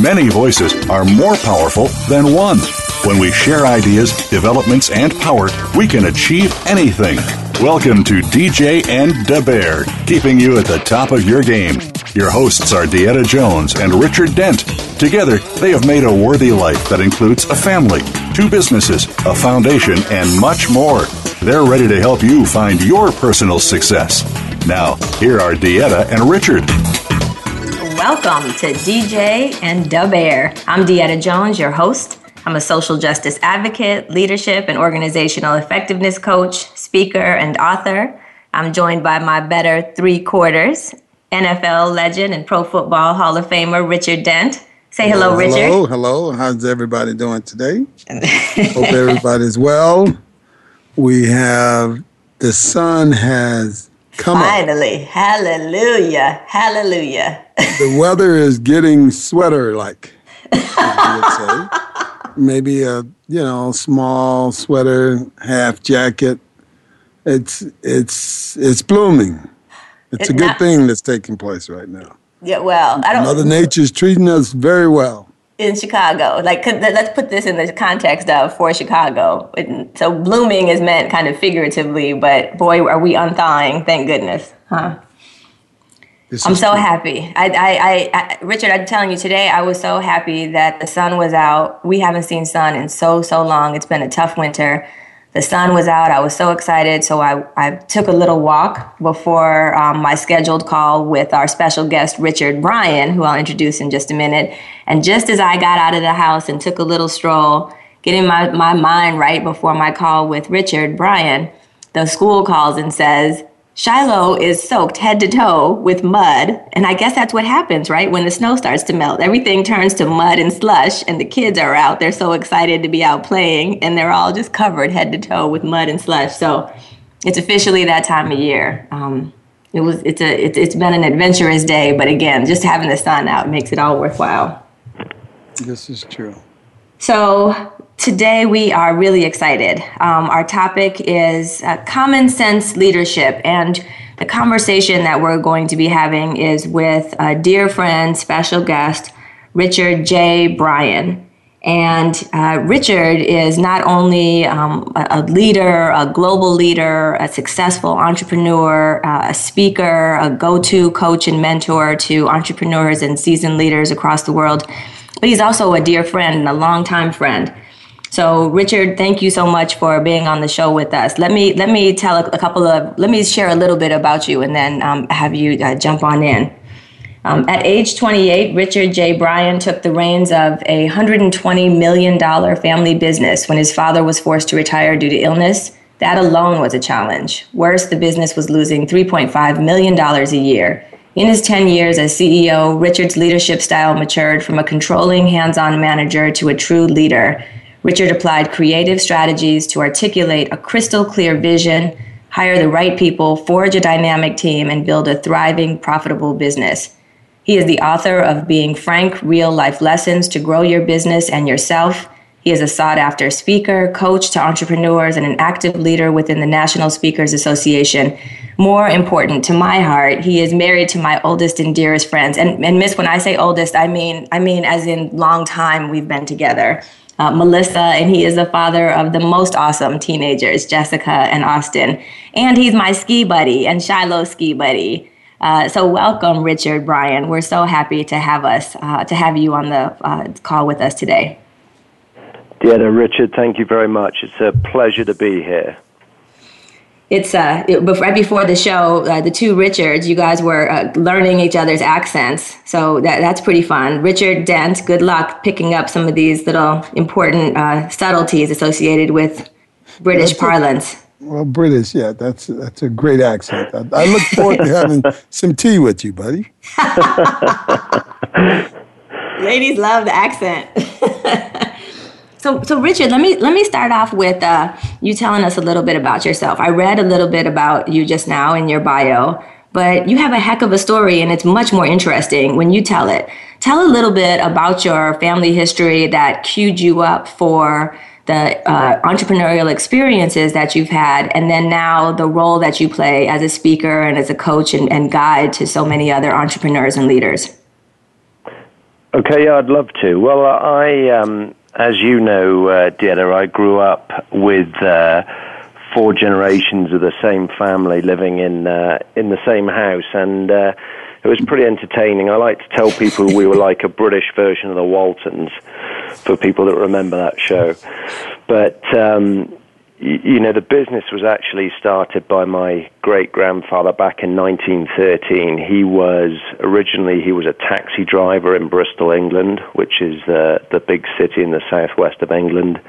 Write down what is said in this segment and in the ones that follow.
Many voices are more powerful than one. When we share ideas, developments, and power, we can achieve anything. Welcome to DJ and Da Bear, keeping you at the top of your game. Your hosts are Deetta Jones and Richard Dent. Together, they have made a worthy life that includes a family, two businesses, a foundation, and much more. They're ready to help you find your personal success. Now, here are Deetta and Richard. Welcome to DJ and Da Bear. I'm Deetta Jones, your host. I'm a social justice advocate, leadership and organizational effectiveness coach, speaker, and author. I'm joined by my better three quarters, NFL legend and Pro Football Hall of Famer Richard Dent. Say hello, hello Richard. Hello, hello. How's everybody doing today? Hope everybody's well. We have the sun has Come Finally, on. hallelujah, hallelujah. the weather is getting sweater like. Maybe a you know small sweater, half jacket. It's it's it's blooming. It's, it's a good not, thing that's taking place right now. Yeah, well, I don't. Mother Nature's treating us very well in Chicago. Like, let's put this in the context of for Chicago. So blooming is meant kind of figuratively, but boy, are we unthawing! Thank goodness, huh? I'm so true. happy. I, I, I, Richard, I'm telling you today, I was so happy that the sun was out. We haven't seen sun in so, so long. It's been a tough winter the sun was out. I was so excited. So I, I took a little walk before um, my scheduled call with our special guest, Richard Bryan, who I'll introduce in just a minute. And just as I got out of the house and took a little stroll, getting my, my mind right before my call with Richard Bryan, the school calls and says, Shiloh is soaked head to toe with mud. And I guess that's what happens, right? When the snow starts to melt, everything turns to mud and slush, and the kids are out. They're so excited to be out playing, and they're all just covered head to toe with mud and slush. So it's officially that time of year. Um, it was, it's, a, it, it's been an adventurous day, but again, just having the sun out makes it all worthwhile. This is true. So Today, we are really excited. Um, our topic is uh, common sense leadership, and the conversation that we're going to be having is with a dear friend, special guest, Richard J. Bryan. And uh, Richard is not only um, a, leader, a global leader, a successful entrepreneur, uh, a speaker, a go to coach and mentor to entrepreneurs and seasoned leaders across the world, but he's also a dear friend and a longtime friend. So, Richard, thank you so much for being on the show with us. Let me let me tell a, a couple of let me share a little bit about you, and then um, have you uh, jump on in. Um, at age 28, Richard J. Bryan took the reins of a $120 million family business when his father was forced to retire due to illness. That alone was a challenge. Worse, the business was losing $3.5 million a year. In his 10 years as CEO, Richard's leadership style matured from a controlling, hands on manager to a true leader Richard applied creative strategies to articulate a crystal clear vision, hire the right people, forge a dynamic team, and build a thriving, profitable business. He is the author of Being Frank Real Life Lessons to Grow Your Business and Yourself. He is a sought after speaker, coach to entrepreneurs, and an active leader within the National Speakers Association. More important to my heart, he is married to my oldest and dearest friends. And, and Miss, when I say oldest, I mean I mean as in long time we've been together uh, Melissa, and he is the father of the most awesome teenagers, Jessica and Austin. And he's my ski buddy and Shiloh ski buddy. Uh, so welcome, Richard Bryan. We're so happy to have us uh, to have you on the uh, call with us today. Deetta, Richard, thank you very much. It's a pleasure to be here it's uh it, right before the show uh, the two richards you guys were uh, learning each other's accents so that that's pretty fun richard dent good luck picking up some of these little important uh, subtleties associated with british that's parlance a, Well, British, yeah, that's that's a great accent. I, I look forward to having some tea with you, buddy. Ladies love the accent. so, so Richard, let me let me start off with uh, you telling us a little bit about yourself. I read a little bit about you just now in your bio, but you have a heck of a story, and it's much more interesting when you tell it. Tell a little bit about your family history that queued you up for the uh, entrepreneurial experiences that you've had, and then now the role that you play as a speaker and as a coach and, and guide to so many other entrepreneurs and leaders. Okay, yeah, I'd love to. Well, I, um, as you know, uh, I grew up with uh, four generations of the same family living in uh, in the same house, and uh, it was pretty entertaining. I like to tell people we were like a British version of the Waltons, for people that remember that show. But um, you, know, the business was actually started by my great grandfather back in 1913. He was originally he was a taxi driver in Bristol, England, which is the the big city in the southwest of England,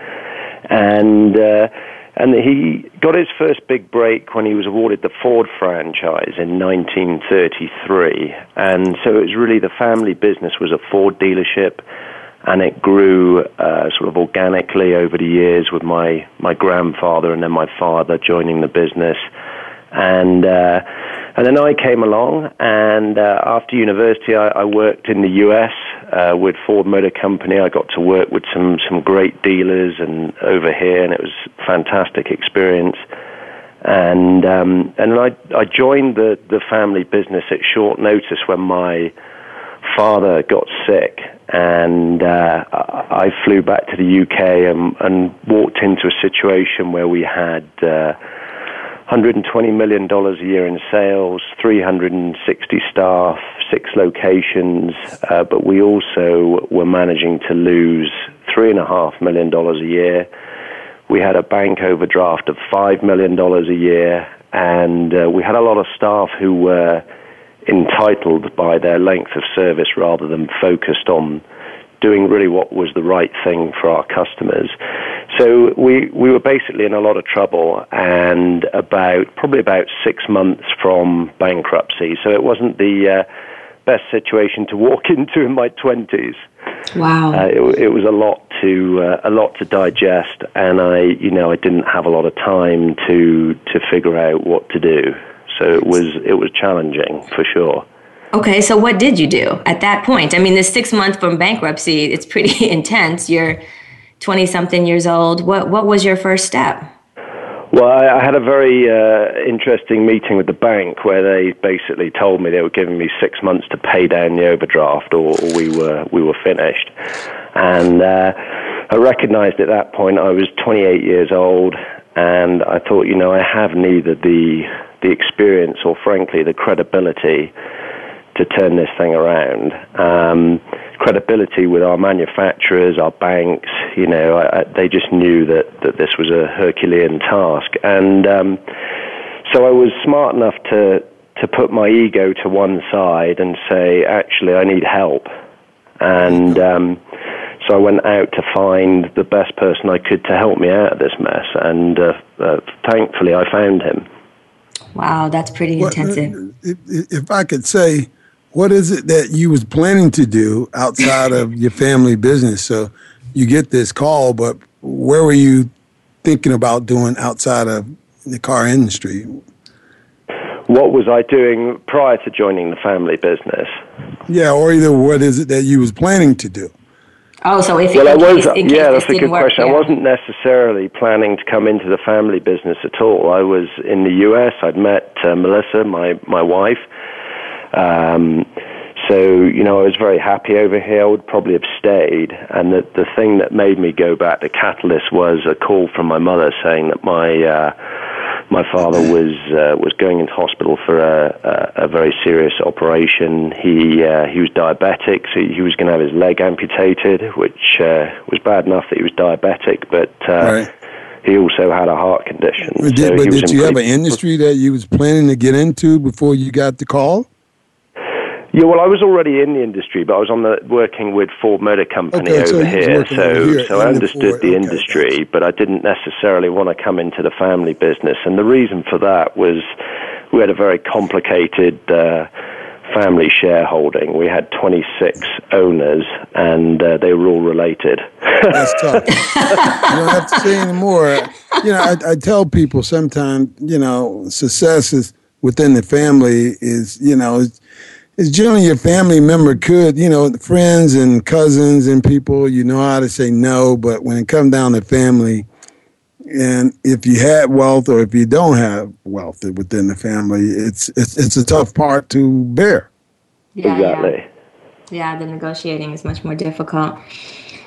and. Uh, and he got his first big break when he was awarded the Ford franchise in 1933. And so it was really the family business was a Ford dealership, and it grew uh, sort of organically over the years with my, my grandfather and then my father joining the business. And uh, and then I came along, and uh, after university, I, I worked in the U.S. Uh, with Ford Motor Company. I got to work with some some great dealers and over here, and it was a fantastic experience. And um, and I I joined the the family business at short notice when my father got sick, and uh, I flew back to the UK and, and walked into a situation where we had. Uh, $120 million a year in sales, 360 staff, six locations, uh, but we also were managing to lose $3.5 million a year. We had a bank overdraft of $5 million a year, and uh, we had a lot of staff who were entitled by their length of service rather than focused on doing really what was the right thing for our customers. So we, we were basically in a lot of trouble and about probably about six months from bankruptcy. So it wasn't the uh, best situation to walk into in my twenties. Wow! Uh, it, it, was a lot to uh, a lot to digest, and I you know I didn't have a lot of time to to figure out what to do. So it was it was challenging for sure. Okay, so what did you do at that point? I mean, the six months from bankruptcy, it's pretty intense. You're 20 something years old. What, what was your first step? Well, I, had a very uh, interesting meeting with the bank where they basically told me they were giving me six months to pay down the overdraft, or, or we were we were finished. And uh, I recognised at that point I was 28 years old, and I thought, you know, I have neither the the experience or, frankly, the credibility to turn this thing around. Um, credibility with our manufacturers, our banks, you know, I, I, they just knew that, that this was a Herculean task. And um, so I was smart enough to, to put my ego to one side and say, actually, I need help. And um, so I went out to find the best person I could to help me out of this mess. And uh, uh, thankfully, I found him. Wow, that's pretty well, intensive. Uh, uh, if, if I could say, what is it that you was planning to do outside of your family business? So you get this call, but where were you thinking about doing outside of the car industry? What was I doing prior to joining the family business? Yeah, or either what is it that you was planning to do? Oh, so if well, I was yeah, that's a good work, question. Yeah. I wasn't necessarily planning to come into the family business at all. I was in the U.S. I'd met uh, Melissa, my my wife, um, so, you know, I was very happy over here. I would probably have stayed. And the, the thing that made me go back to Catalyst was a call from my mother saying that my, uh, my father was, uh, was going into hospital for a, a, a very serious operation. He, uh, he was diabetic, so he was going to have his leg amputated, which, uh, was bad enough that he was diabetic, but, uh, right he also had a heart condition. Did, so but did you have an industry that you was planning to get into before you got the call? Yeah, well, I was already in the industry, but I was on the working with Ford Motor Company Okay, over was here, so over here so I in the understood the okay, industry, but I didn't necessarily want to come into the family business, and the reason for that was we had a very complicated. Uh, Family shareholding. We had 26 owners, and uh, they were all related. That's tough. you don't have to say anymore. You know, I, I tell people sometimes, you know, success is within the family is, you know, is, is generally your family member could, you know, friends and cousins and people, you know how to say no, but when it comes down to family, and if you had wealth or if you don't have wealth within the family, it's it's it's a tough part to bear. Yeah, exactly. Yeah. yeah, the negotiating is much more difficult.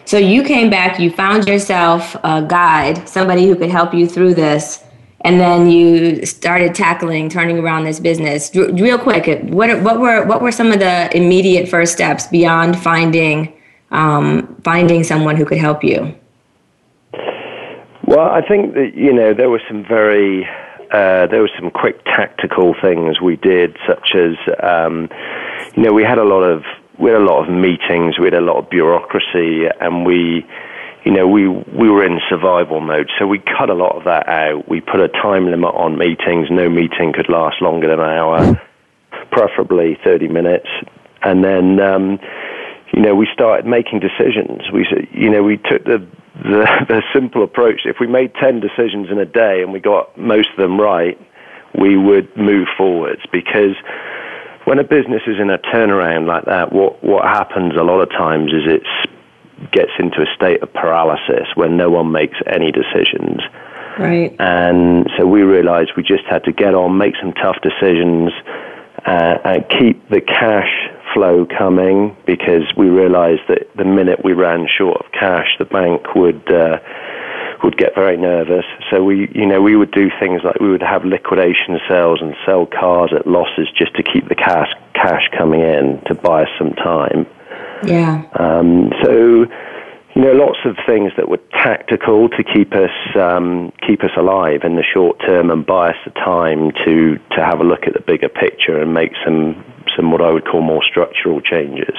So you came back, you found yourself a guide, somebody who could help you through this, and then you started tackling turning around this business. Real quick, what what were what were some of the immediate first steps beyond finding um, finding someone who could help you? Well, I think that you know there were some very uh, there were some quick tactical things we did, such as um, you know we had a lot of we had a lot of meetings, we had a lot of bureaucracy, and we you know we we were in survival mode, so we cut a lot of that out. We put a time limit on meetings; no meeting could last longer than an hour, preferably thirty minutes, and then. Um, you know, we started making decisions. We, you know, we took the, the the simple approach. If we made ten decisions in a day and we got most of them right, we would move forwards. Because when a business is in a turnaround like that, what what happens a lot of times is it gets into a state of paralysis when no one makes any decisions. Right. And so we realized we just had to get on, make some tough decisions, uh, and keep the cash flow coming because we realized that the minute we ran short of cash, the bank would uh, would get very nervous. So we, you know, we would do things like we would have liquidation sales and sell cars at losses just to keep the cash cash coming in to buy us some time. Yeah. Um, so, you know, lots of things that were tactical to keep us um, keep us alive in the short term and buy us the time to to have a look at the bigger picture and make some some what I would call more structural changes.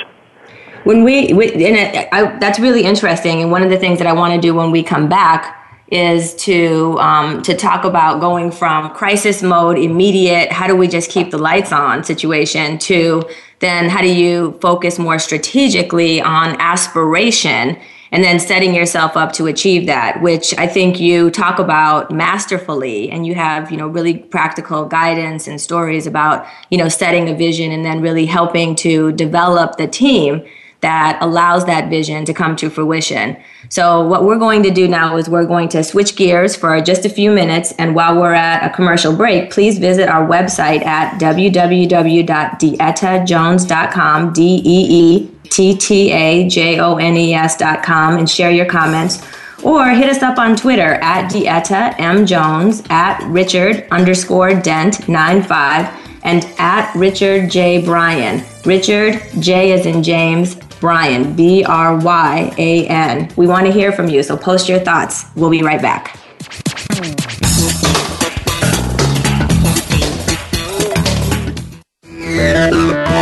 When we, we and it, I, that's really interesting. And one of the things that I want to do when we come back is to um, to talk about going from crisis mode, immediate, how do we just keep the lights on situation, to then how do you focus more strategically on aspiration and then setting yourself up to achieve that which i think you talk about masterfully and you have you know really practical guidance and stories about you know setting a vision and then really helping to develop the team that allows that vision to come to fruition. So, what we're going to do now is we're going to switch gears for just a few minutes. And while we're at a commercial break, please visit our website at www.deettajones.com, D E E T T A J O N E S.com, and share your comments. Or hit us up on Twitter at Deetta M Jones, at Richard underscore Dent 95, and at Richard J. Bryan. Richard J is in James, Bryan, B R Y A N. We want to hear from you, so post your thoughts. We'll be right back.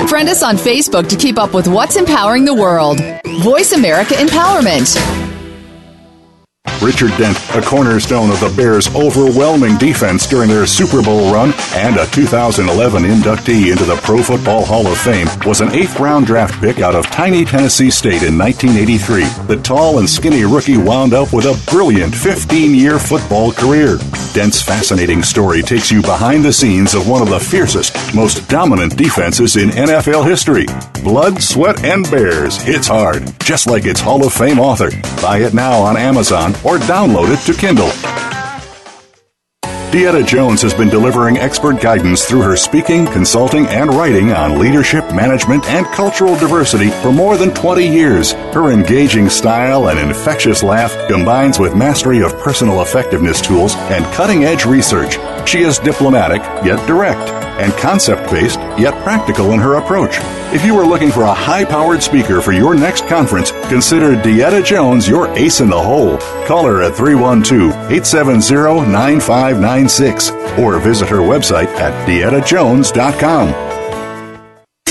Friend us on Facebook to keep up with what's empowering the world. Voice America Empowerment. Richard Dent, a cornerstone of the Bears' overwhelming defense during their Super Bowl run and a 2011 inductee into the Pro Football Hall of Fame, was an eighth round draft pick out of tiny Tennessee State in 1983. The tall and skinny rookie wound up with a brilliant 15 year football career. Dent's fascinating story takes you behind the scenes of one of the fiercest, most dominant defenses in NFL history. Blood, Sweat, and Bears hits hard, just like its Hall of Fame author. Buy it now on Amazon or download it to Kindle. Deetta Jones has been delivering expert guidance through her speaking, consulting, and writing on leadership, management, and cultural diversity for more than 20 years. Her engaging style and infectious laugh combines with mastery of personal effectiveness tools and cutting edge research. She is diplomatic, yet direct, and concept based, yet practical in her approach. If you are looking for a high powered speaker for your next conference, consider Deetta Jones your ace in the hole. Call her at 312 870 9596 or visit her website at deettajones.com.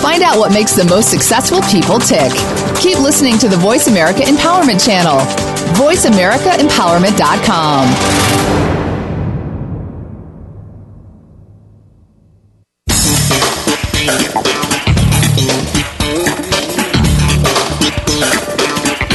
Find out what makes the most successful people tick. Keep listening to the Voice America Empowerment Channel. VoiceAmericaEmpowerment.com.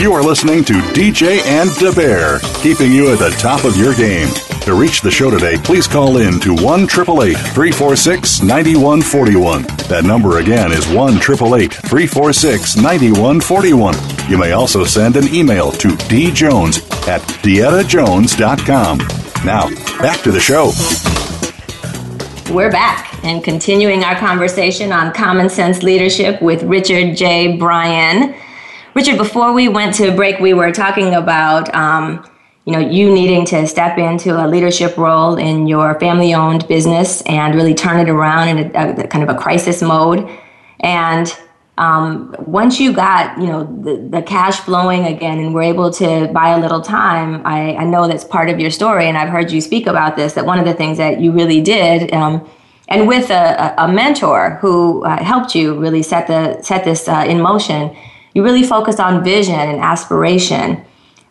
You are listening to DJ and Da Bear, keeping you at the top of your game. To reach the show today, please call in to 1 346 9141. That number again is 1 346 9141. You may also send an email to djones at deettajones.com. Now, back to the show. We're back and continuing our conversation on common sense leadership with Richard J. Bryan. Richard, before we went to break, we were talking about um, you know, you needing to step into a leadership role in your family owned business and really turn it around in a, a kind of a crisis mode. And um, once you got, you know, the, the cash flowing again and were able to buy a little time, I, I know that's part of your story. And I've heard you speak about this, that one of the things that you really did, um, and with a, a mentor who uh, helped you really set the set this uh, in motion, you really focused on vision and aspiration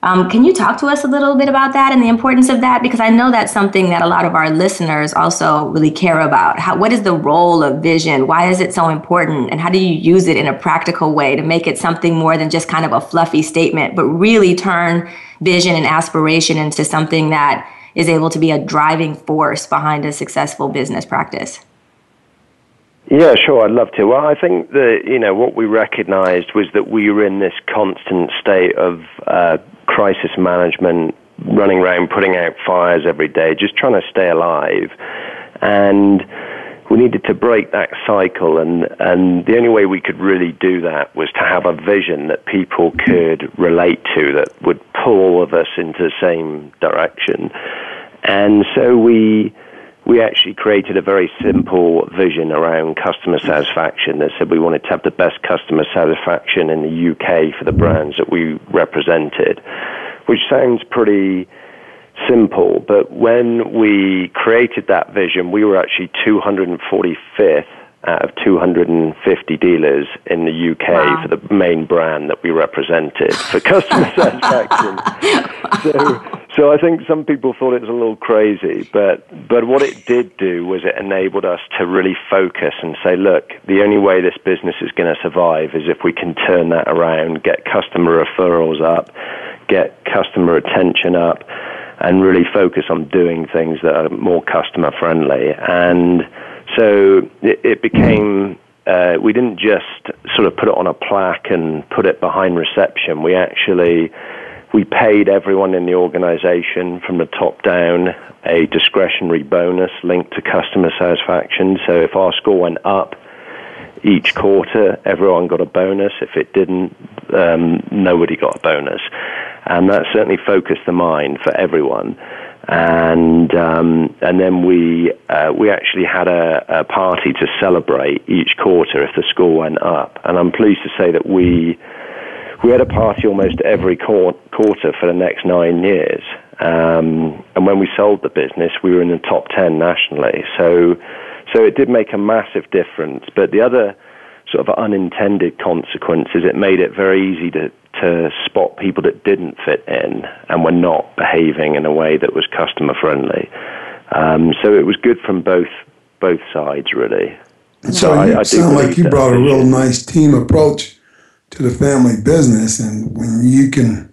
um, can you talk to us a little bit about that and the importance of that? Because I know that's something that a lot of our listeners also really care about. How, what is the role of vision? Why is it so important? And how do you use it in a practical way to make it something more than just kind of a fluffy statement, but really turn vision and aspiration into something that is able to be a driving force behind a successful business practice? Yeah, sure. I'd love to. Well, I think that you know what we recognised was that we were in this constant state of uh, crisis management, running around putting out fires every day, just trying to stay alive. And we needed to break that cycle, and, and the only way we could really do that was to have a vision that people could relate to, that would pull all of us into the same direction. And so we we actually created a very simple vision around customer satisfaction that said we wanted to have the best customer satisfaction in the UK for the brands that we represented, which sounds pretty simple, but when we created that vision, we were actually 245th out of 250 dealers in the UK wow. for the main brand that we represented for customer satisfaction. So, so I think some people thought it was a little crazy, but but what it did do was it enabled us to really focus and say, look, the only way this business is going to survive is if we can turn that around, get customer referrals up, get customer attention up, and really focus on doing things that are more customer friendly and so it, it became, uh, we didn't just sort of put it on a plaque and put it behind reception. We actually, we paid everyone in the organization from the top down a discretionary bonus linked to customer satisfaction. So if our score went up each quarter, everyone got a bonus. If it didn't, um, nobody got a bonus. And that certainly focused the mind for everyone and um, and then we uh, we actually had a, a, party to celebrate each quarter if the score went up. And I'm pleased to say that we we had a party almost every quarter for the next nine years. Um, and when we sold the business, we were in the top ten nationally. So so it did make a massive difference. But the other sort of unintended consequences, it made it very easy to to spot people that didn't fit in and were not behaving in a way that was customer friendly. Um, so it was good from both both sides, really. And so, so you I, sound like you brought a real nice team approach to the family business, and when you can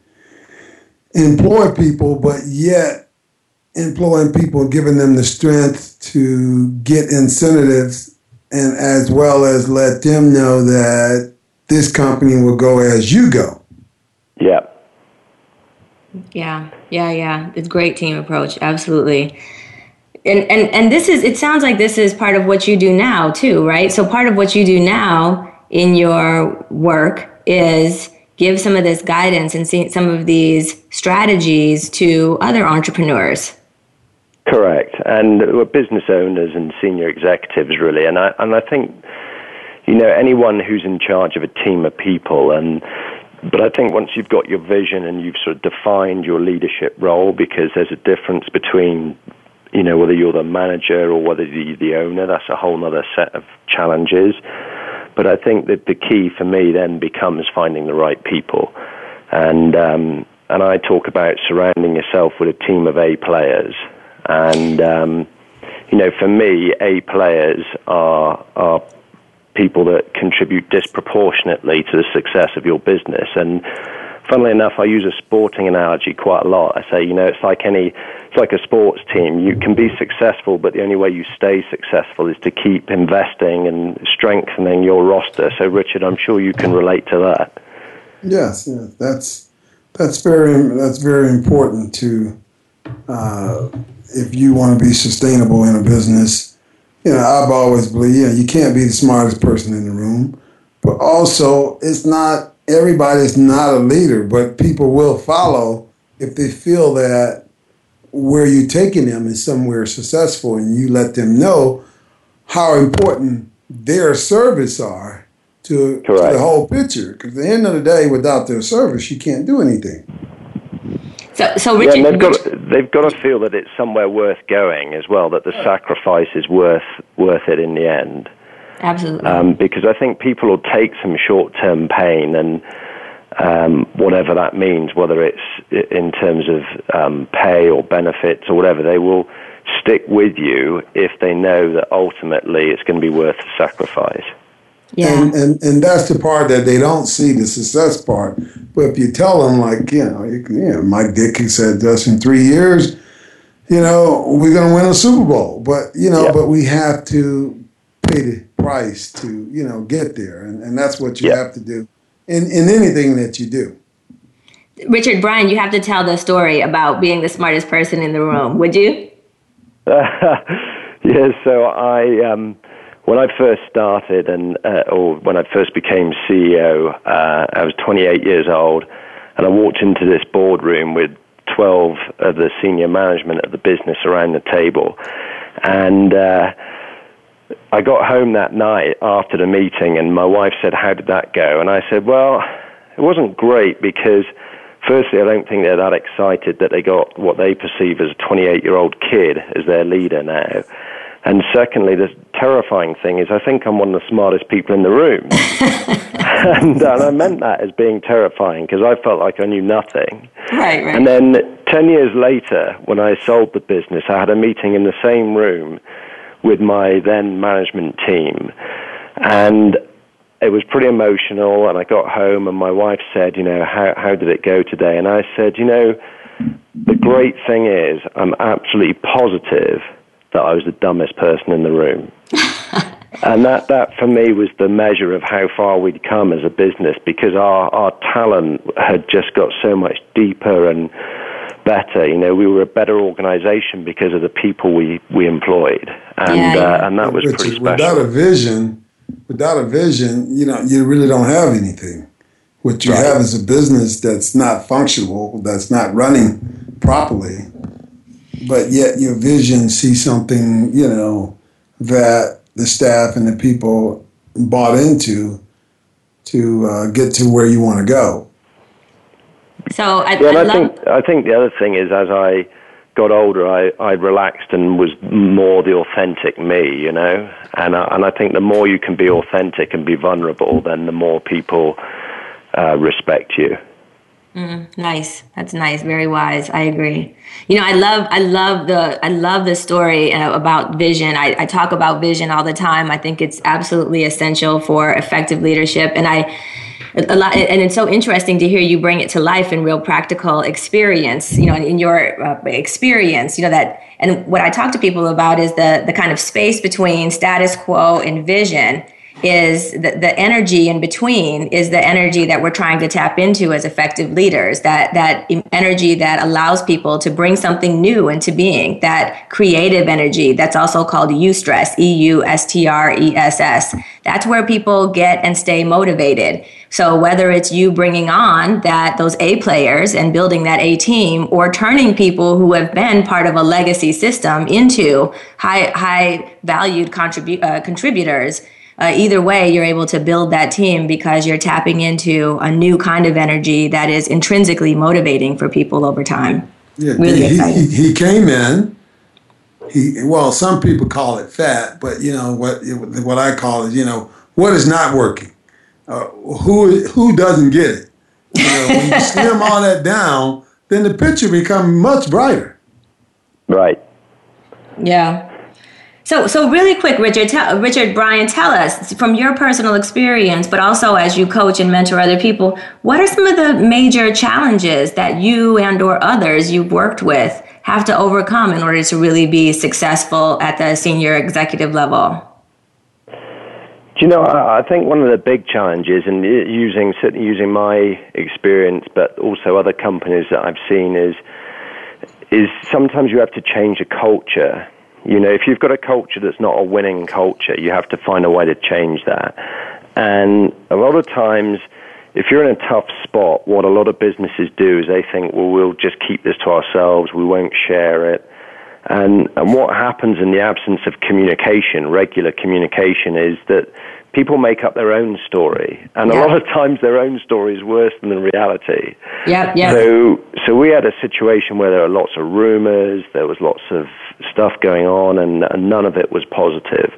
employ people, but yet employing people, giving them the strength to get incentives, and as well as let them know that this company will go as you go. Yeah. Yeah, yeah, yeah. It's great team approach. Absolutely. and, and and this is it sounds like this is part of what you do now too right so part of what you do now in your work is give some of this guidance and some of these strategies to other entrepreneurs. Correct. And business owners and senior executives really. And i and i think you know anyone who's in charge of a team of people and but I think once you've got your vision and you've sort of defined your leadership role, because there's a difference between you know, whether you're the manager or whether you're the owner, that's a whole other set of challenges. But I think that the key for me then becomes finding the right people. And, um, and I talk about surrounding yourself with a team of A players. And, um, you know, for me, A players are, are people that contribute disproportionately to the success of your business. And funnily enough, I use a sporting analogy quite a lot. I say, you know, it's like any, it's like a sports team. You can be successful, but the only way you stay successful is to keep investing and strengthening your roster. So, Richard, I'm sure you can relate to that. Yes, yes, that's that's very that's very important to uh, if you want to be sustainable in a business. You know, I've always believed, you can't be the smartest person in the room, but also it's not everybody's not a leader, but people will follow if they feel that where you're taking them is somewhere successful and you let them know how important their service are to, to the whole picture. Because at the end of the day, without their service, you can't do anything. So, so Richard, yeah, they've, got, they've got to feel that it's somewhere worth going as well, that the sacrifice is worth, worth it in the end. Absolutely. Um, because I think people will take some short term pain and um, whatever that means, whether it's in terms of um, pay or benefits or whatever, they will stick with you if they know that ultimately it's going to be worth the sacrifice. Yeah. And, and and that's the part that they don't see the success part. But if you tell them, like you know, you, you know Mike Ditka said to us in three years, you know, we're going to win a Super Bowl. But you know, yeah. but we have to pay the price to you know get there, and, and that's what you yeah. have to do in in anything that you do. Richard Bryan, you have to tell the story about being the smartest person in the room, would you? yes. So I, um, when I first started, and uh, or when I first became CEO, uh, I was 28 years old, and I walked into this boardroom with 12 of the senior management of the business around the table, and. Uh, I got home that night after the meeting, and my wife said, How did that go? And I said, Well, it wasn't great because, firstly, I don't think they're that excited that they got what they perceive as a 28 year old kid as their leader now. And secondly, the terrifying thing is, I think I'm one of the smartest people in the room. and, and, I meant that as being terrifying because I felt like I knew nothing. Right, right. And then 10 years later, when I sold the business, I had a meeting in the same room with my then management team. And it was pretty emotional and I got home and my wife said, you know, how, how did it go today? And I said, you know, the great thing is I'm absolutely positive that I was the dumbest person in the room. and that, that for me was the measure of how far we'd come as a business because our, our talent had just got so much deeper and better. You know, we were a better organization because of the people we, we employed, and yeah, yeah. Uh, and that was pretty special. Without a vision, without a vision, you know, you really don't have anything. What you right. have is a business that's not functional, that's not running properly, but yet your vision sees something, you know, that the staff and the people bought into to uh, get to where you want to go. So I, I, I think I think the other thing is as I got older, I, I relaxed and was more the authentic me, you know. And I, and I think the more you can be authentic and be vulnerable, then the more people uh, respect you. Mm, nice. That's nice. Very wise. I agree. You know, I love, I love the, I love the story uh, about vision. I, I talk about vision all the time. I think it's absolutely essential for effective leadership. And I, a lot, and it's so interesting to hear you bring it to life in real practical experience. You know, in, your uh, experience, you know that. And what I talk to people about is the the kind of space between status quo and vision. Is the, the energy in between is the energy that we're trying to tap into as effective leaders that that energy that allows people to bring something new into being that creative energy that's also called eustress e-u-s-t-r-e-s-s that's where people get and stay motivated. So whether it's you bringing on that those A players and building that A team or turning people who have been part of a legacy system into high high valued contribu- uh, contributors uh, either way, you're able to build that team because you're tapping into a new kind of energy that is intrinsically motivating for people over time. Yeah, really he, exciting. He, he came in. He well, some people call it fat, but you know what? What I call it, you know, what is not working? Uh, who who doesn't get it? You know, when you slim all that down, then the picture becomes much brighter. Right. Yeah. So, so really quick, Richard, tell, Richard, Bryan, tell us from your personal experience, but also as you coach and mentor other people, what are some of the major challenges that you and or others you've worked with have to overcome in order to really be successful at the senior executive level? Do you know, I think one of the big challenges, and using certainly using my experience, but also other companies that I've seen, is is sometimes you have to change a culture you know, if you've got a culture that's not a winning culture, you have to find a way to change that. And a lot of times, if you're in a tough spot, what a lot of businesses do is they think, well, we'll just keep this to ourselves, we won't share it. And, and what happens in the absence of communication, regular communication, is that people make up their own story, and yeah. a lot of times their own story is worse than the reality. Yeah, yeah. So, so we had a situation where there were lots of rumors, there was lots of stuff going on, and, and none of it was positive.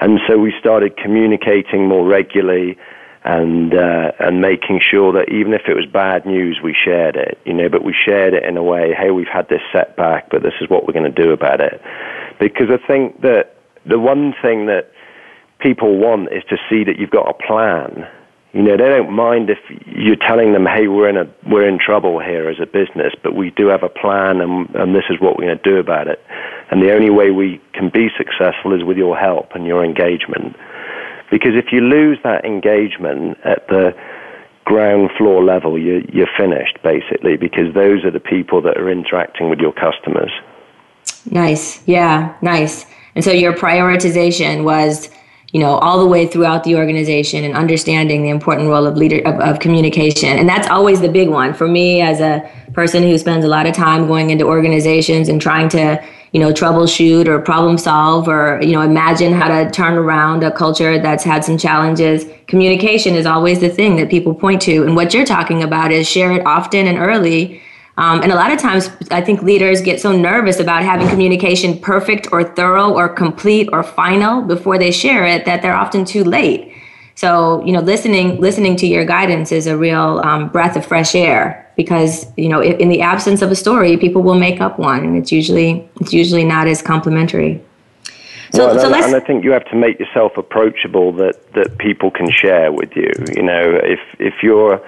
And so we started communicating more regularly and uh, and making sure that even if it was bad news, we shared it. You know, but we shared it in a way. Hey, we've had this setback, but this is what we're going to do about it. Because I think that the one thing that people want is to see that you've got a plan. You know, they don't mind if you're telling them, "Hey, we're in a we're in trouble here as a business, but we do have a plan, and and this is what we're going to do about it." And the only way we can be successful is with your help and your engagement. Because if you lose that engagement at the ground floor level, you, you're finished basically. Because those are the people that are interacting with your customers. Nice, yeah, nice. And so your prioritization was you know, all the way throughout the organization and understanding the important role of leader of, of, communication. And that's always the big one for me as a person who spends a lot of time going into organizations and trying to, you know, troubleshoot or problem solve or, you know, imagine how to turn around a culture that's had some challenges. Communication is always the thing that people point to. And what you're talking about is share it often and early um, and a lot of times, I think leaders get so nervous about having communication perfect or thorough or complete or final before they share it that they're often too late. So, you know, listening listening to your guidance is a real um, breath of fresh air because you know, in the absence of a story, people will make up one, and it's usually it's usually not as complimentary. So, well, so and, and I think you have to make yourself approachable that that people can share with you. You know, if if you're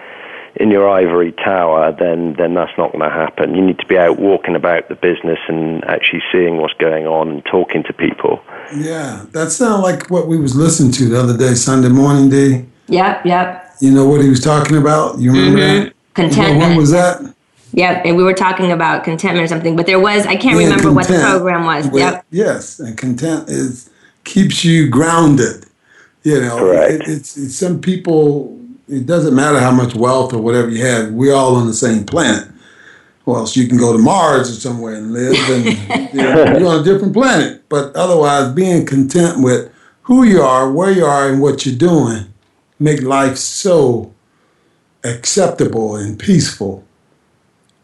in your ivory tower, then then that's not going to happen. You need to be out walking about the business and actually seeing what's going on and talking to people. Yeah, that sounds like what we was listening to the other day, Sunday morning, D. Yep, yep. You know what he was talking about? You remember mm-hmm. that? Contentment. You know, when was that? Yep, and we were talking about contentment or something, but there was I can't remember content, what the program was. With, yep. Yes, and content is keeps you grounded. You know, it, it's, it's some people it doesn't matter how much wealth or whatever you have. We're all on the same planet. Or else you can go to Mars or somewhere and live, and you know, you're on a different planet. But otherwise, being content with who you are, where you are, and what you're doing, make life so acceptable and peaceful.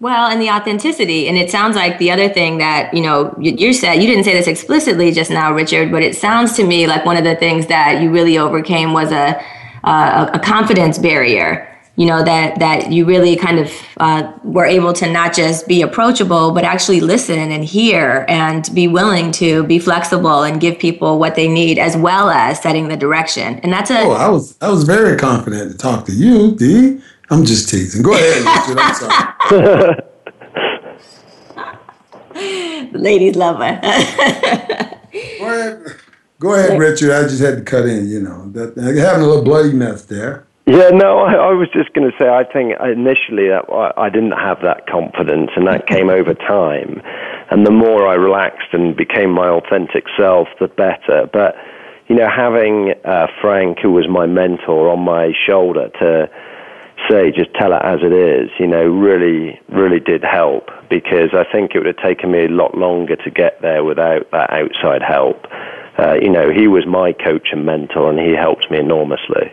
Well, and the authenticity, and it sounds like the other thing that you know you said you didn't say this explicitly just now, Richard, but it sounds to me like one of the things that you really overcame was a uh, a confidence barrier you know that that you really kind of uh, were able to not just be approachable but actually listen and hear and be willing to be flexible and give people what they need as well as setting the direction. And that's a oh i was i was very confident to talk to you d. I'm just teasing. Go ahead Richard, i'm sorry. The ladies love her go ahead Richard. I just had to cut in. You know, that having a little bloody mess there. Yeah, no, I, I was just going to say. I think initially I, I didn't have that confidence, and that came over time. And the more I relaxed and became my authentic self, the better. But you know, having uh, Frank, who was my mentor, on my shoulder to say, just tell it as it is, you know, really, really did help because I think it would have taken me a lot longer to get there without that outside help. Uh, you know, he was my coach and mentor, and he helped me enormously.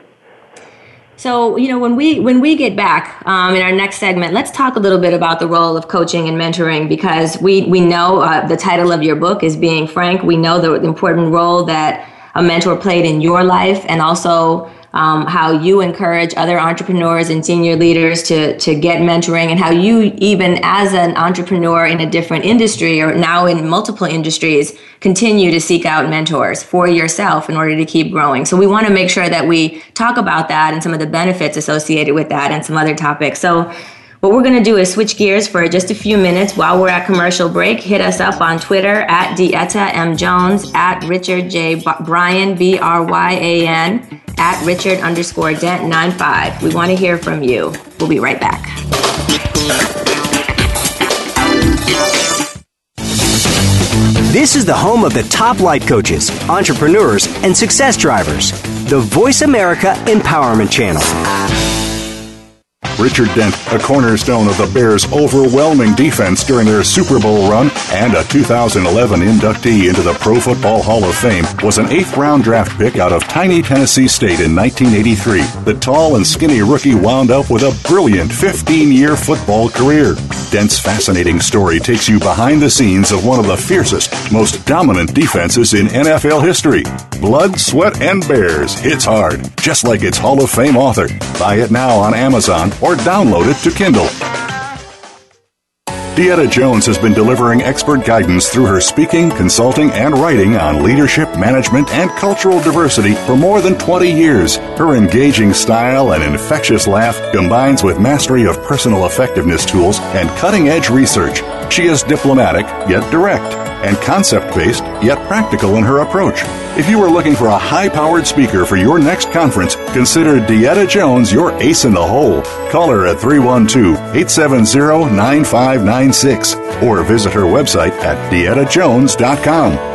So, you know, when we when we get back um, in our next segment, let's talk a little bit about the role of coaching and mentoring because we we know uh, the title of your book is being frank. We know the important role that a mentor played in your life, and also um, how you encourage other entrepreneurs and senior leaders to, to get mentoring, and how you, even as an entrepreneur in a different industry or now in multiple industries, continue to seek out mentors for yourself in order to keep growing. So, we want to make sure that we talk about that and some of the benefits associated with that and some other topics. So, what we're going to do is switch gears for just a few minutes while we're at commercial break. Hit us up on Twitter at Deetta M. Jones, at Richard J. Bryan, B R Y A N, at Richard underscore Dent 95. We want to hear from you. We'll be right back. This is the home of the top life coaches, entrepreneurs, and success drivers. The Voice America Empowerment Channel. Richard Dent, a cornerstone of the Bears' overwhelming defense during their Super Bowl run and a 2011 inductee into the Pro Football Hall of Fame, was an eighth round draft pick out of tiny Tennessee State in 1983. The tall and skinny rookie wound up with a brilliant 15 year football career. Dent's fascinating story takes you behind the scenes of one of the fiercest, most dominant defenses in NFL history. Blood, Sweat, and Bears hits hard, just like its Hall of Fame author. Buy it now on Amazon or download it to Kindle. Deetta Jones has been delivering expert guidance through her speaking, consulting, and writing on leadership, management, and cultural diversity for more than 20 years. Her engaging style and infectious laugh combines with mastery of personal effectiveness tools and cutting edge research. She is diplomatic, yet direct and concept based, yet practical in her approach. If you are looking for a high powered speaker for your next conference, consider Deetta Jones your ace in the hole. Call her at 312 870 9596 or visit her website at deettajones.com.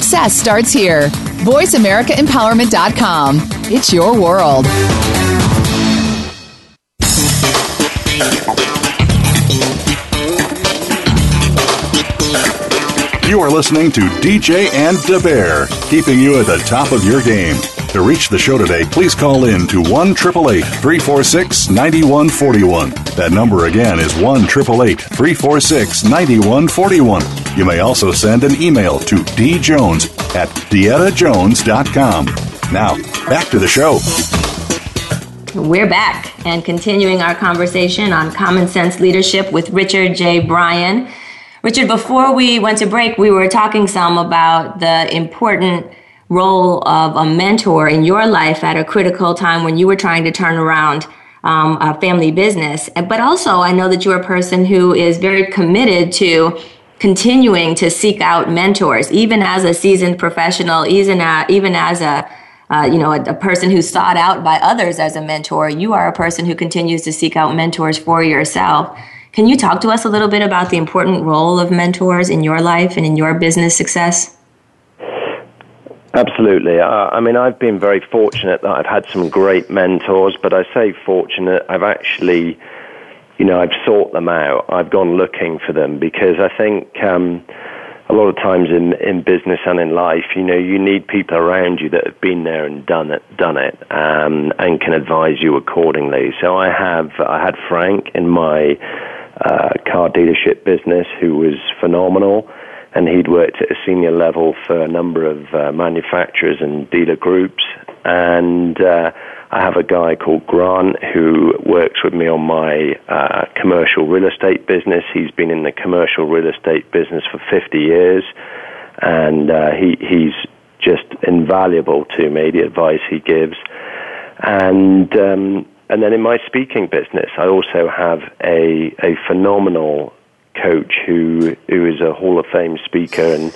Success starts here. VoiceAmericaEmpowerment.com. It's your world. You are listening to DJ and Da Bear, keeping you at the top of your game. To reach the show today, please call in to 1 346 9141. That number again is 1 346 9141. You may also send an email to djones at deettajones.com. Now, back to the show. We're back and continuing our conversation on common sense leadership with Richard J. Bryan. Richard, before we went to break, we were talking some about the important role of a mentor in your life at a critical time when you were trying to turn around um, a family business. But also, I know that you're a person who is very committed to continuing to seek out mentors, even as a seasoned professional, even, even as a uh, you know, a, a, person who's sought out by others as a mentor. You are a person who continues to seek out mentors for yourself. Can you talk to us a little bit about the important role of mentors in your life and in your business success? Absolutely. Uh, I mean, I've been very fortunate that I've had some great mentors, but I say fortunate, I've actually, you know, I've sought them out. I've gone looking for them because I think um, a lot of times in, in business and in life, you know, you need people around you that have been there and done it, done it, um, and can advise you accordingly. So I have, I had Frank in my uh, car dealership business who was phenomenal and he'd worked at a senior level for a number of uh, manufacturers and dealer groups. And uh, I have a guy called Grant who works with me on my uh, commercial real estate business. He's been in the commercial real estate business for 50 years, and uh, he, he's just invaluable to me, the advice he gives. And um, and then in my speaking business, I also have a a phenomenal coach who who is a Hall of Fame speaker and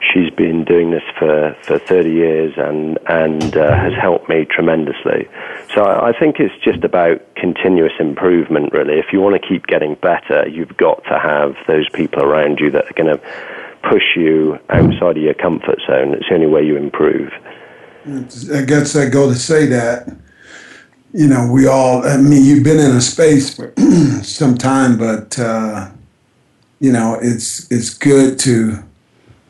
she's been doing this for, for 30 years and, and uh, has helped me tremendously. So I, I think it's just about continuous improvement, really. If you want to keep getting better, you've got to have those people around you that are going to push you outside of your comfort zone. It's the only way you improve. I guess I go to say that, you know, we all, I mean, you've been in a space for some time, but, uh, you know, it's, it's good to,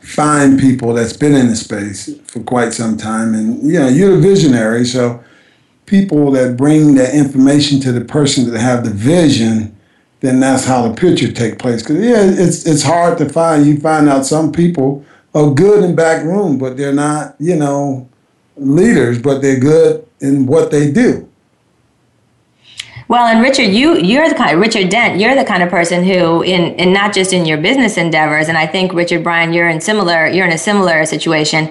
find people that's been in the space for quite some time. And, you know, you're a visionary, so people that bring that information to the person that have the vision, then that's how the picture take place. Because, yeah, it's, it's hard to find. You find out some people are good in back room, but they're not, you know, leaders, but they're good in what they do. Well, and Richard, you you're the kind Richard Dent, you're the kind of person who in and not just in your business endeavors, and I think Richard Bryan, you're in similar you're in a similar situation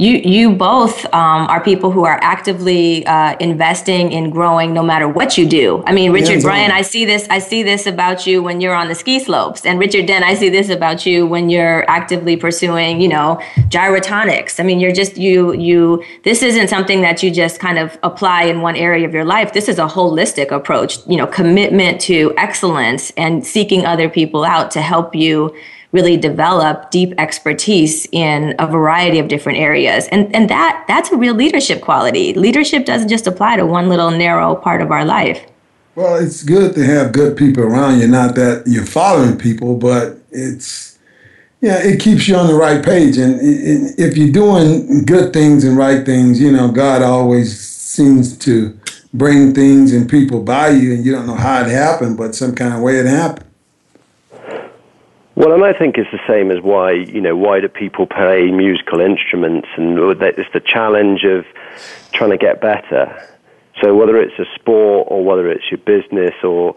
you you both um, are people who are actively uh, investing in growing no matter what you do. I mean, Richard Bryan, I see this I see this about you when you're on the ski slopes, and Richard Dent I see this about you when you're actively pursuing, you know, gyrotonics. I mean, you're just you you. This isn't something that you just kind of apply in one area of your life. This is a holistic approach. You know, commitment to excellence and seeking other people out to help you really develop deep expertise in a variety of different areas. And, and that, that's a real leadership quality. Leadership doesn't just apply to one little narrow part of our life. Well, it's good to have good people around you. Not that you're following people, but it's, yeah, it keeps you on the right page. And if you're doing good things and right things, you know, God always seems to bring things and people by you, and you don't know how it happened, but some kind of way it happened. Well, and I think it's the same as why you know why do people play musical instruments, and it's the challenge of trying to get better. So whether it's a sport or whether it's your business or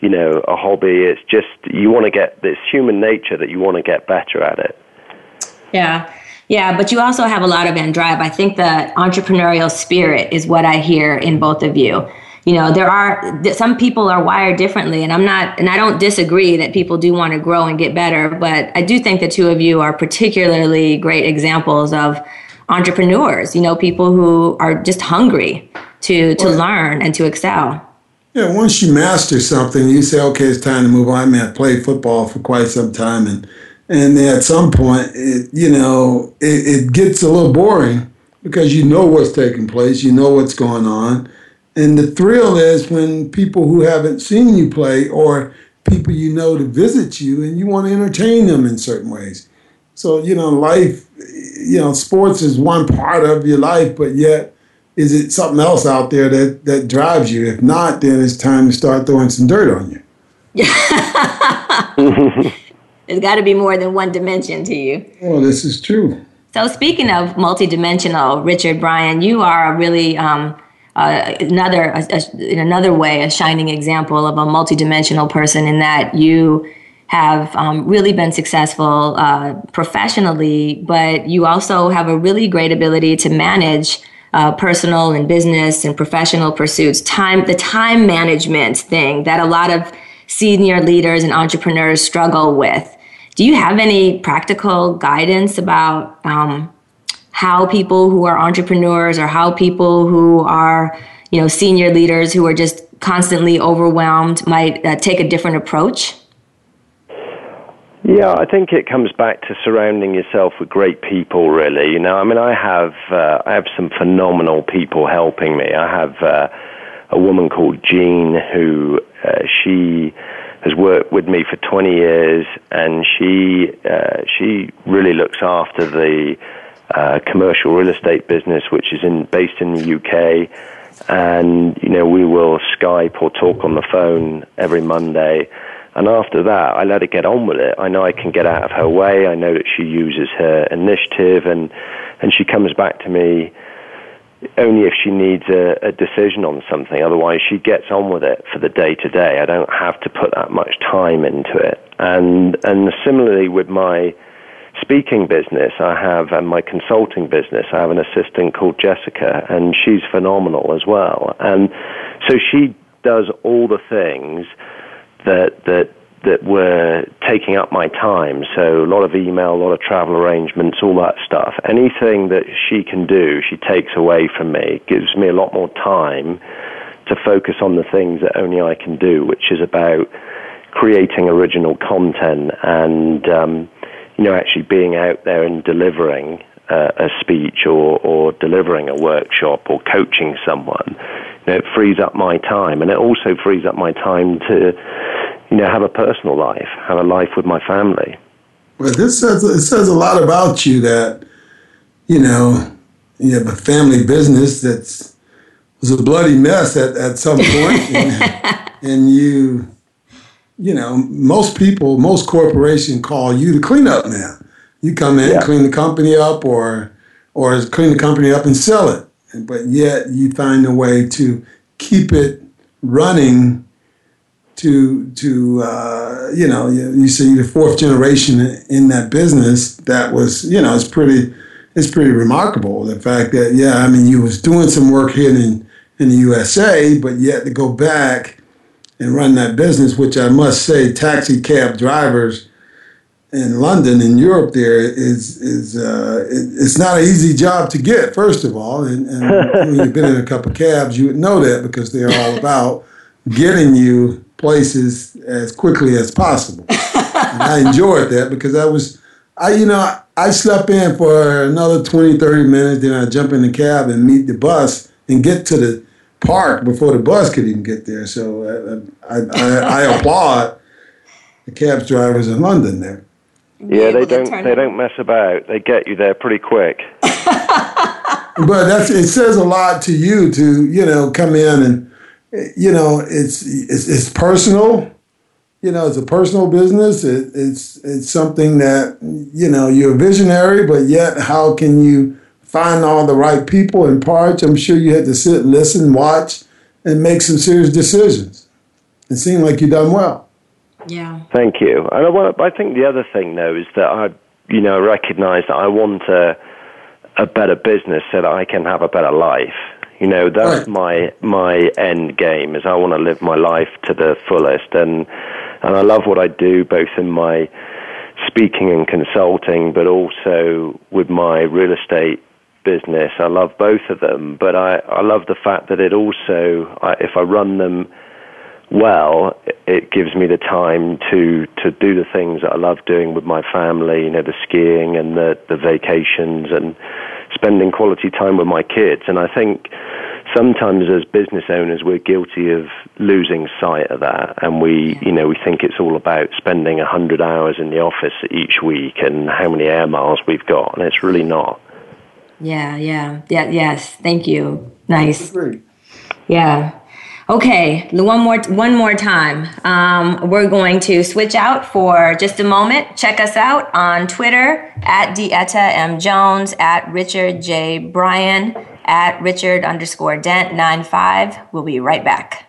you know a hobby, it's just you want to get this human nature that you want to get better at it. Yeah. Yeah, but you also have a lot of end drive. I think the entrepreneurial spirit is what I hear in both of you you know there are some people are wired differently and i'm not and i don't disagree that people do want to grow and get better but i do think the two of you are particularly great examples of entrepreneurs you know people who are just hungry to to well, learn and to excel. Yeah once you master something you say okay it's time to move on. I mean i played football for quite some time and and at some point it, you know it, it gets a little boring because you know what's taking place you know what's going on and the thrill is when people who haven't seen you play or people you know to visit you and you want to entertain them in certain ways. So, you know, life, you know, sports is one part of your life, but yet is it something else out there that, that drives you? If not, then it's time to start throwing some dirt on you. Yeah. There's got to be more than one dimension to you. Well, this is true. So, speaking of multidimensional, Richard Bryan, you are a really um, uh, another a, a, in another way a shining example of a multidimensional person in that you have um, really been successful uh, professionally, but you also have a really great ability to manage uh, personal and business and professional pursuits. Time, the time management thing that a lot of senior leaders and entrepreneurs struggle with. Do you have any practical guidance about um, how people who are entrepreneurs or how people who are you know senior leaders who are just constantly overwhelmed might uh, take a different approach yeah, I think it comes back to surrounding yourself with great people. Really, you know. I mean, I have uh, I have some phenomenal people helping me. I have uh, a woman called Jean who uh, she has worked with me for 20 years, and she uh, she really looks after the uh, commercial real estate business, which is in, based in the UK. And, you know, we will Skype or talk on the phone every Monday. And after that, I let her get on with it. I know I can get out of her way. I know that she uses her initiative, and and she comes back to me only if she needs a, a decision on something. Otherwise, she gets on with it for the day to day. I don't have to put that much time into it. And and similarly with my speaking business, I have and my consulting business, I have an assistant called Jessica, and she's phenomenal as well. And so she does all the things that that that were taking up my time. So a lot of email, a lot of travel arrangements, all that stuff. Anything that she can do, she takes away from me. gives me a lot more time to focus on the things that only I can do, which is about creating original content and um, you know actually being out there and delivering uh, a speech or, or delivering a workshop or coaching someone you know, it frees up my time, and it also frees up my time to, you know, have a personal life, have a life with my family. Well, this says it says a lot about you that, you know, you have a family business that's was a bloody mess at, at some point, and, and you, you know, most people, most corporations call you the cleanup man. You come in, yeah. clean the company up, or or clean the company up and sell it but yet you find a way to keep it running to to uh, you know you, you say the fourth generation in that business that was you know it's pretty it's pretty remarkable the fact that yeah I mean you was doing some work here in in the USA but yet to go back and run that business which I must say taxi cab drivers in London in Europe there is is uh, it, it's not an easy job to get first of all. And, and when you've been in a couple of cabs you would know that because they're all about getting you places as quickly as possible. And I enjoyed that because I was I you know I slept in for another 20 30 minutes then I jump in the cab and meet the bus and get to the park before the bus could even get there so uh, I, I, I applaud the cabs drivers in London there yeah, they don't. They don't mess about. They get you there pretty quick. but that's it says a lot to you to you know come in and you know it's it's, it's personal. You know, it's a personal business. It, it's it's something that you know you're a visionary, but yet how can you find all the right people and parts? I'm sure you had to sit, listen, watch, and make some serious decisions. It seemed like you done well. Yeah. Thank you. And I, want, I think the other thing, though, is that I, you know, recognize that I want a, a better business so that I can have a better life. You know, that's right. my my end game. Is I want to live my life to the fullest, and and I love what I do, both in my speaking and consulting, but also with my real estate business. I love both of them, but I I love the fact that it also, I, if I run them well, it gives me the time to to do the things that I love doing with my family. You know, the skiing and the the vacations and spending quality time with my kids. And I think sometimes as business owners we're guilty of losing sight of that and we you know we think it's all about spending a hundred hours in the office each week and how many air miles we've got and it's really not yeah yeah. Yeah yes. Thank you. Nice. Yeah. Okay, one more one more time. Um, we're going to switch out for just a moment. Check us out on Twitter at Deetta M. Jones, at Richard J. Bryan, at Richard underscore Dent 95. We'll be right back.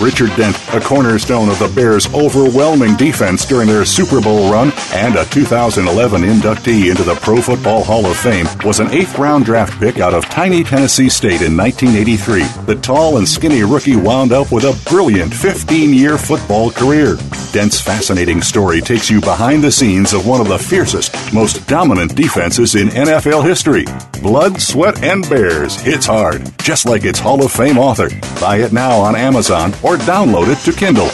Richard Dent, a cornerstone of the Bears' overwhelming defense during their Super Bowl run and a 2011 inductee into the Pro Football Hall of Fame, was an eighth round draft pick out of tiny Tennessee State in 1983. The tall and skinny rookie wound up with a brilliant 15 year football career. Dent's fascinating story takes you behind the scenes of one of the fiercest, most dominant defenses in NFL history. Blood, Sweat, and Bears hits hard, just like its Hall of Fame author. Buy it now on Amazon or download it to Kindle.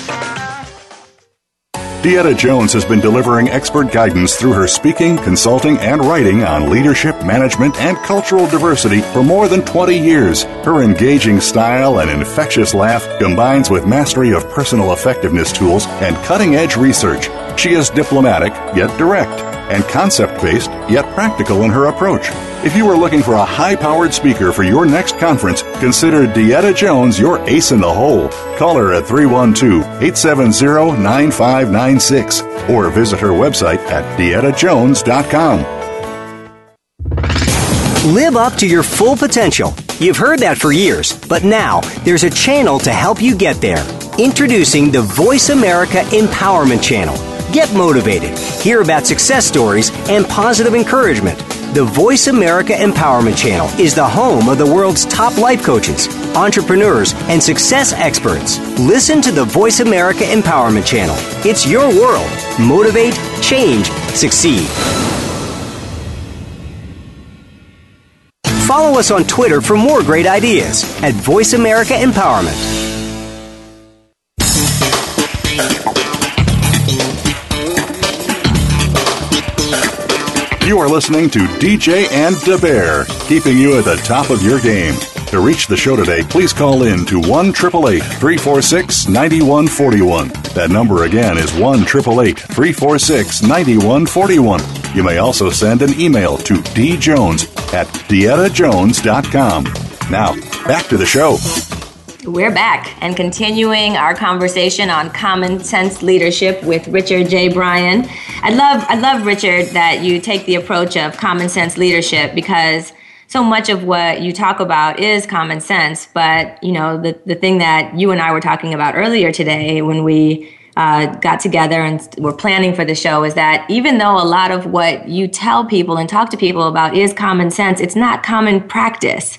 Deetta Jones has been delivering expert guidance through her speaking, consulting, and writing on leadership, management, and cultural diversity for more than 20 years. Her engaging style and infectious laugh combines with mastery of personal effectiveness tools and cutting edge research. She is diplomatic, yet direct, and concept based, yet practical in her approach. If you are looking for a high powered speaker for your next conference, consider Deetta Jones your ace in the hole. Call her at 312 870 9596 or visit her website at deettajones.com. Live up to your full potential. You've heard that for years, but now there's a channel to help you get there. Introducing the Voice America Empowerment Channel. Get motivated, hear about success stories, and positive encouragement. The Voice America Empowerment Channel is the home of the world's top life coaches, entrepreneurs, and success experts. Listen to the Voice America Empowerment Channel. It's your world. Motivate, change, succeed. Follow us on Twitter for more great ideas at Voice America Empowerment. You are listening to DJ and Da Bear, keeping you at the top of your game. To reach the show today, please call in to 1 346 9141. That number again is 1 346 9141. You may also send an email to djones at deettajones.com. Now, back to the show. We're back and continuing our conversation on common sense leadership with Richard J. Bryan. I love I love Richard that you take the approach of common sense leadership because so much of what you talk about is common sense. But you know the the thing that you and I were talking about earlier today when we uh, got together and were planning for the show is that even though a lot of what you tell people and talk to people about is common sense, it's not common practice.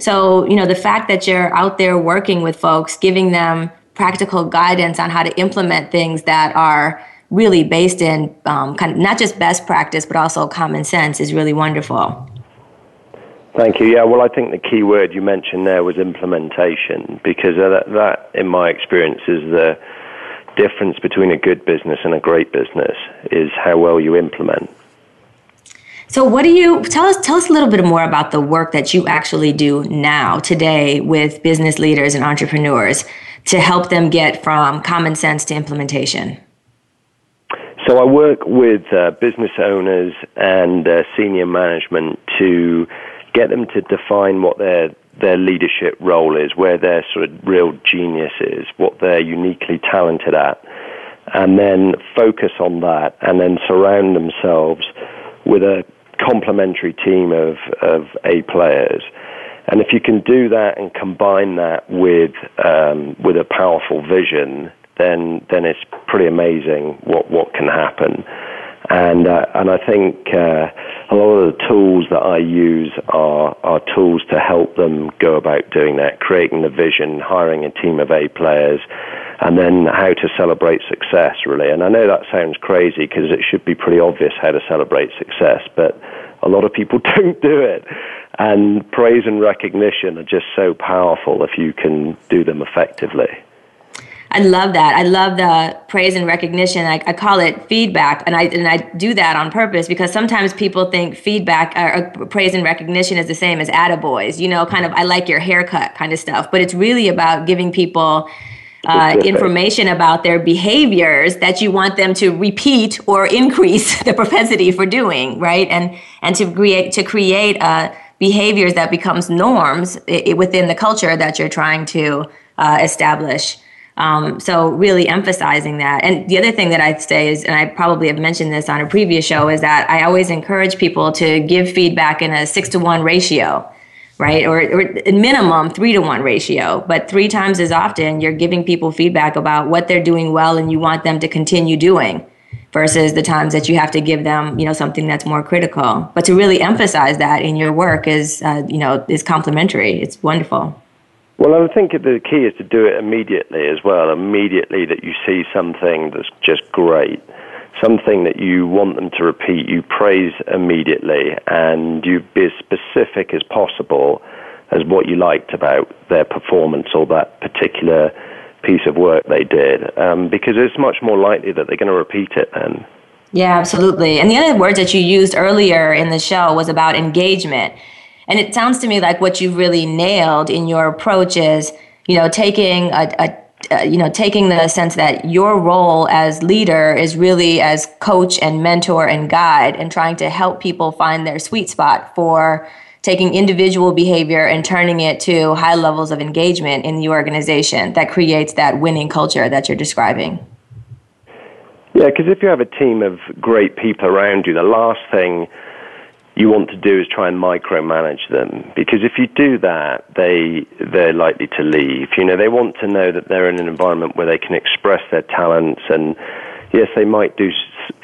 So, you know, the fact that you're out there working with folks, giving them practical guidance on how to implement things that are really based in um, kind of not just best practice, but also common sense is really wonderful. Thank you. Yeah, well, I think the key word you mentioned there was implementation, because that, that in my experience, is the difference between a good business and a great business is how well you implement. So, what do you tell us? Tell us a little bit more about the work that you actually do now, today, with business leaders and entrepreneurs to help them get from common sense to implementation. So, I work with uh, business owners and uh, senior management to get them to define what their their leadership role is, where their sort of real genius is, what they're uniquely talented at, and then focus on that, and then surround themselves with a complementary team of, of A players. And if you can do that and combine that with um, with a powerful vision, then then it's pretty amazing what, what can happen. And uh, and I think uh, a lot of the tools that I use are are tools to help them go about doing that, creating the vision, hiring a team of A players, and then how to celebrate success, really. And I know that sounds crazy because it should be pretty obvious how to celebrate success, but a lot of people don't do it. And praise and recognition are just so powerful if you can do them effectively. I love that. I love the praise and recognition. I, I, call it feedback, and I and I do that on purpose because sometimes people think feedback or, or praise and recognition is the same as attaboys. You know, kind of I like your haircut kind of stuff. But it's really about giving people uh, information about their behaviors that you want them to repeat or increase the propensity for doing, right? And and to create to create uh, behaviors that becomes norms within the culture that you're trying to uh, establish. Um, so really emphasizing that. And the other thing that I'd say is, and I probably have mentioned this on a previous show, is that I always encourage people to give feedback in a six to one ratio right? Or, or minimum three to one ratio, but three times as often you're giving people feedback about what they're doing well and you want them to continue doing versus the times that you have to give them, you know, something that's more critical. But to really emphasize that in your work is, uh, you know, is complementary. It's wonderful. Well, I think the key is to do it immediately as well. Immediately that you see something that's just great something that you want them to repeat, you praise immediately and you be as specific as possible as what you liked about their performance or that particular piece of work they did um, because it's much more likely that they're going to repeat it then. Yeah, absolutely. And the other words that you used earlier in the show was about engagement. And it sounds to me like what you've really nailed in your approach is, you know, taking a, a uh, you know, taking the sense that your role as leader is really as coach and mentor and guide and trying to help people find their sweet spot for taking individual behavior and turning it to high levels of engagement in the organization that creates that winning culture that you're describing. Yeah, because if you have a team of great people around you, the last thing you want to do is try and micromanage them. Because if you do that they they're likely to leave. You know they want to know that they're in an environment where they can express their talents and yes they might do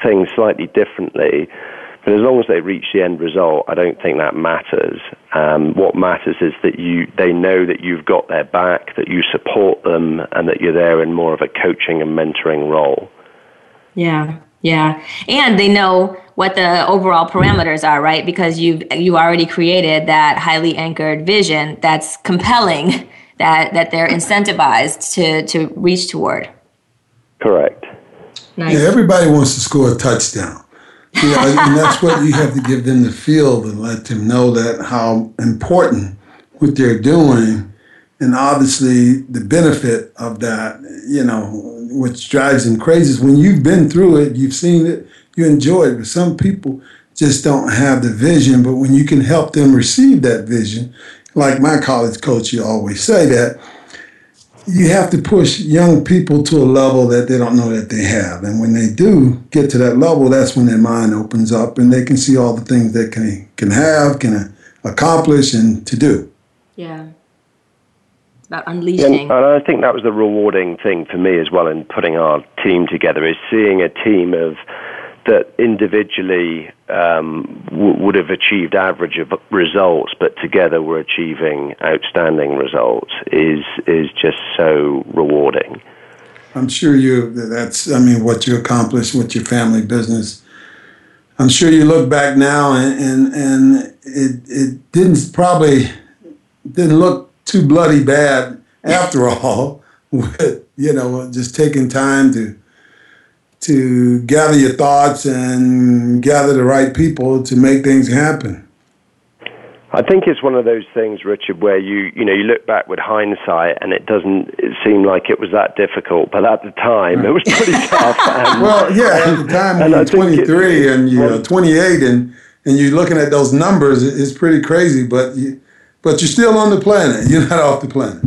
things slightly differently but as long as they reach the end result i don't think that matters. Um, what matters is that you they know that you've got their back that you support them and that you're there in more of a coaching and mentoring role. Yeah yeah, and they know what the overall parameters are, right? Because you've you already created that highly anchored vision that's compelling, that that they're incentivized to to reach toward. Correct. Nice. Yeah, everybody wants to score a touchdown. Yeah, and that's what you have to give them the field and let them know that how important what they're doing and obviously the benefit of that, you know, which drives them crazy is when you've been through it, you've seen it, you enjoy it. But some people just don't have the vision. But when you can help them receive that vision, like my college coach, you always say that you have to push young people to a level that they don't know that they have. And when they do get to that level, that's when their mind opens up and they can see all the things they can can have, can accomplish, and to do. Yeah about unleashing. And, and I think that was the rewarding thing for me as well in putting our team together is seeing a team of that individually um, w- would have achieved average results, but together were achieving outstanding results is is just so rewarding. I'm sure you that's I mean what you accomplished with your family business. I'm sure you look back now and and, and it it didn't probably didn't look too bloody bad after all. With you know, just taking time to to gather your thoughts and gather the right people to make things happen. I think it's one of those things, Richard, where you you know you look back with hindsight and it doesn't seem like it was that difficult, but at the time it was pretty tough. And, well, yeah, at the time when you're 23 and you're 28 and and you're looking at those numbers, it's pretty crazy. But you, but you're still on the planet. You're not off the planet.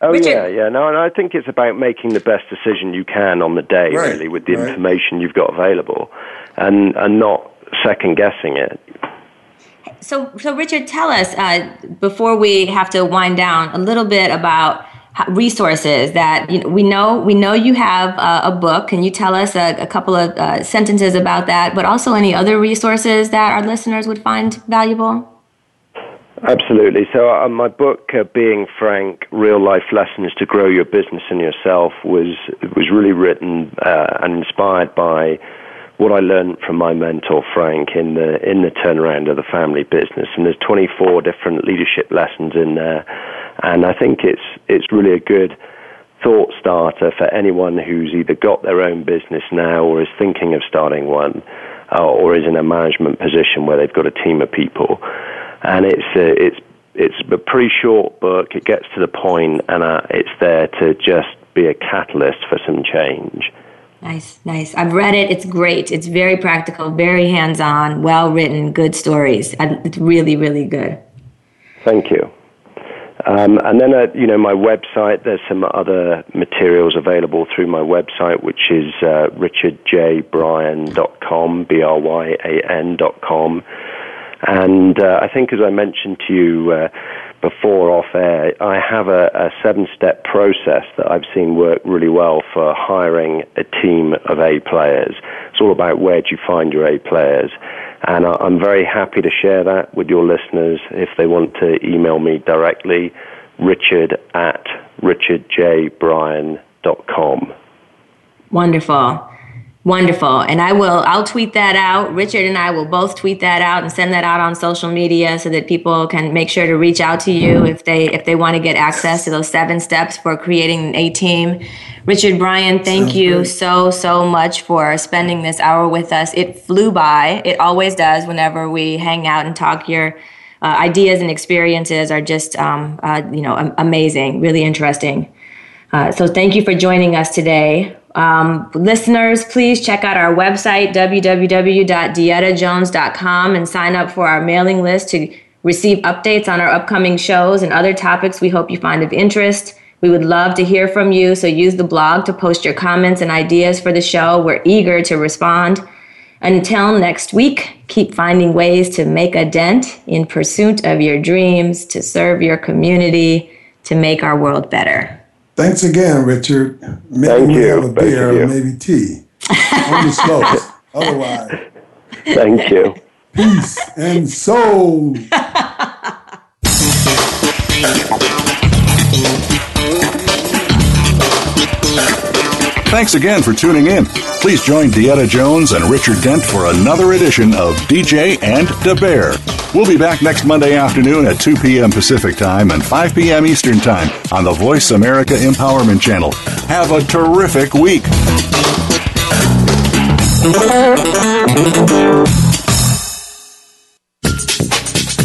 Oh Richard. yeah, yeah. No, and I think it's about making the best decision you can on the day, right. really, with the right. information you've got available, and and not second guessing it. So, so Richard, tell us uh, before we have to wind down a little bit about resources that you know, we know. We know you have uh, a book. Can you tell us a, a couple of uh, sentences about that? But also any other resources that our listeners would find valuable. Absolutely. So, uh, my book, uh, Being Frank: Real Life Lessons to Grow Your Business and Yourself, was was really written uh, and inspired by what I learned from my mentor Frank in the in the turnaround of the family business. And there's 24 different leadership lessons in there, and I think it's it's really a good thought starter for anyone who's either got their own business now or is thinking of starting one, uh, or is in a management position where they've got a team of people and it's uh, it's it's a pretty short book. It gets to the point, and uh, it's there to just be a catalyst for some change. Nice, nice. I've read it. It's great. It's very practical, very hands-on, well written, good stories. It's really, really good. Thank you. Um, and then, uh, you know, my website, there's some other materials available through my website, which is uh, richardjbryan.com, B-R-Y-A-N.com. And uh, I think, as I mentioned to you uh, before off air, I have a, a seven step process that I've seen work really well for hiring a team of A players. It's all about where do you find your A players. And I'm very happy to share that with your listeners if they want to email me directly, richard at richardjbryan.com. Wonderful. Wonderful. And I will I'll tweet that out. Richard and I will both tweet that out and send that out on social media so that people can make sure to reach out to you if they if they want to get access to those seven steps for creating an A team. Richard Bryan, thank Sounds you great. so so much for spending this hour with us. It flew by. It always does whenever we hang out and talk your uh, ideas and experiences are just um, uh, you know amazing, really interesting. Uh, so thank you for joining us today. Um, listeners, please check out our website, www.deettajones.com, and sign up for our mailing list to receive updates on our upcoming shows and other topics we hope you find of interest. We would love to hear from you, so use the blog to post your comments and ideas for the show. We're eager to respond. Until next week, keep finding ways to make a dent in pursuit of your dreams, to serve your community, to make our world better. Thanks again, Richard. Maybe Thank we you. have a Thank beer you. or maybe tea on the slopes. Otherwise, Thank you. peace and soul. Thanks again for tuning in. Please join Deetta Jones and Richard Dent for another edition of DJ and the Bear. We'll be back next Monday afternoon at 2 p.m. Pacific Time and 5 p.m. Eastern Time on the Voice America Empowerment Channel. Have a terrific week.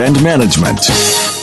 and management.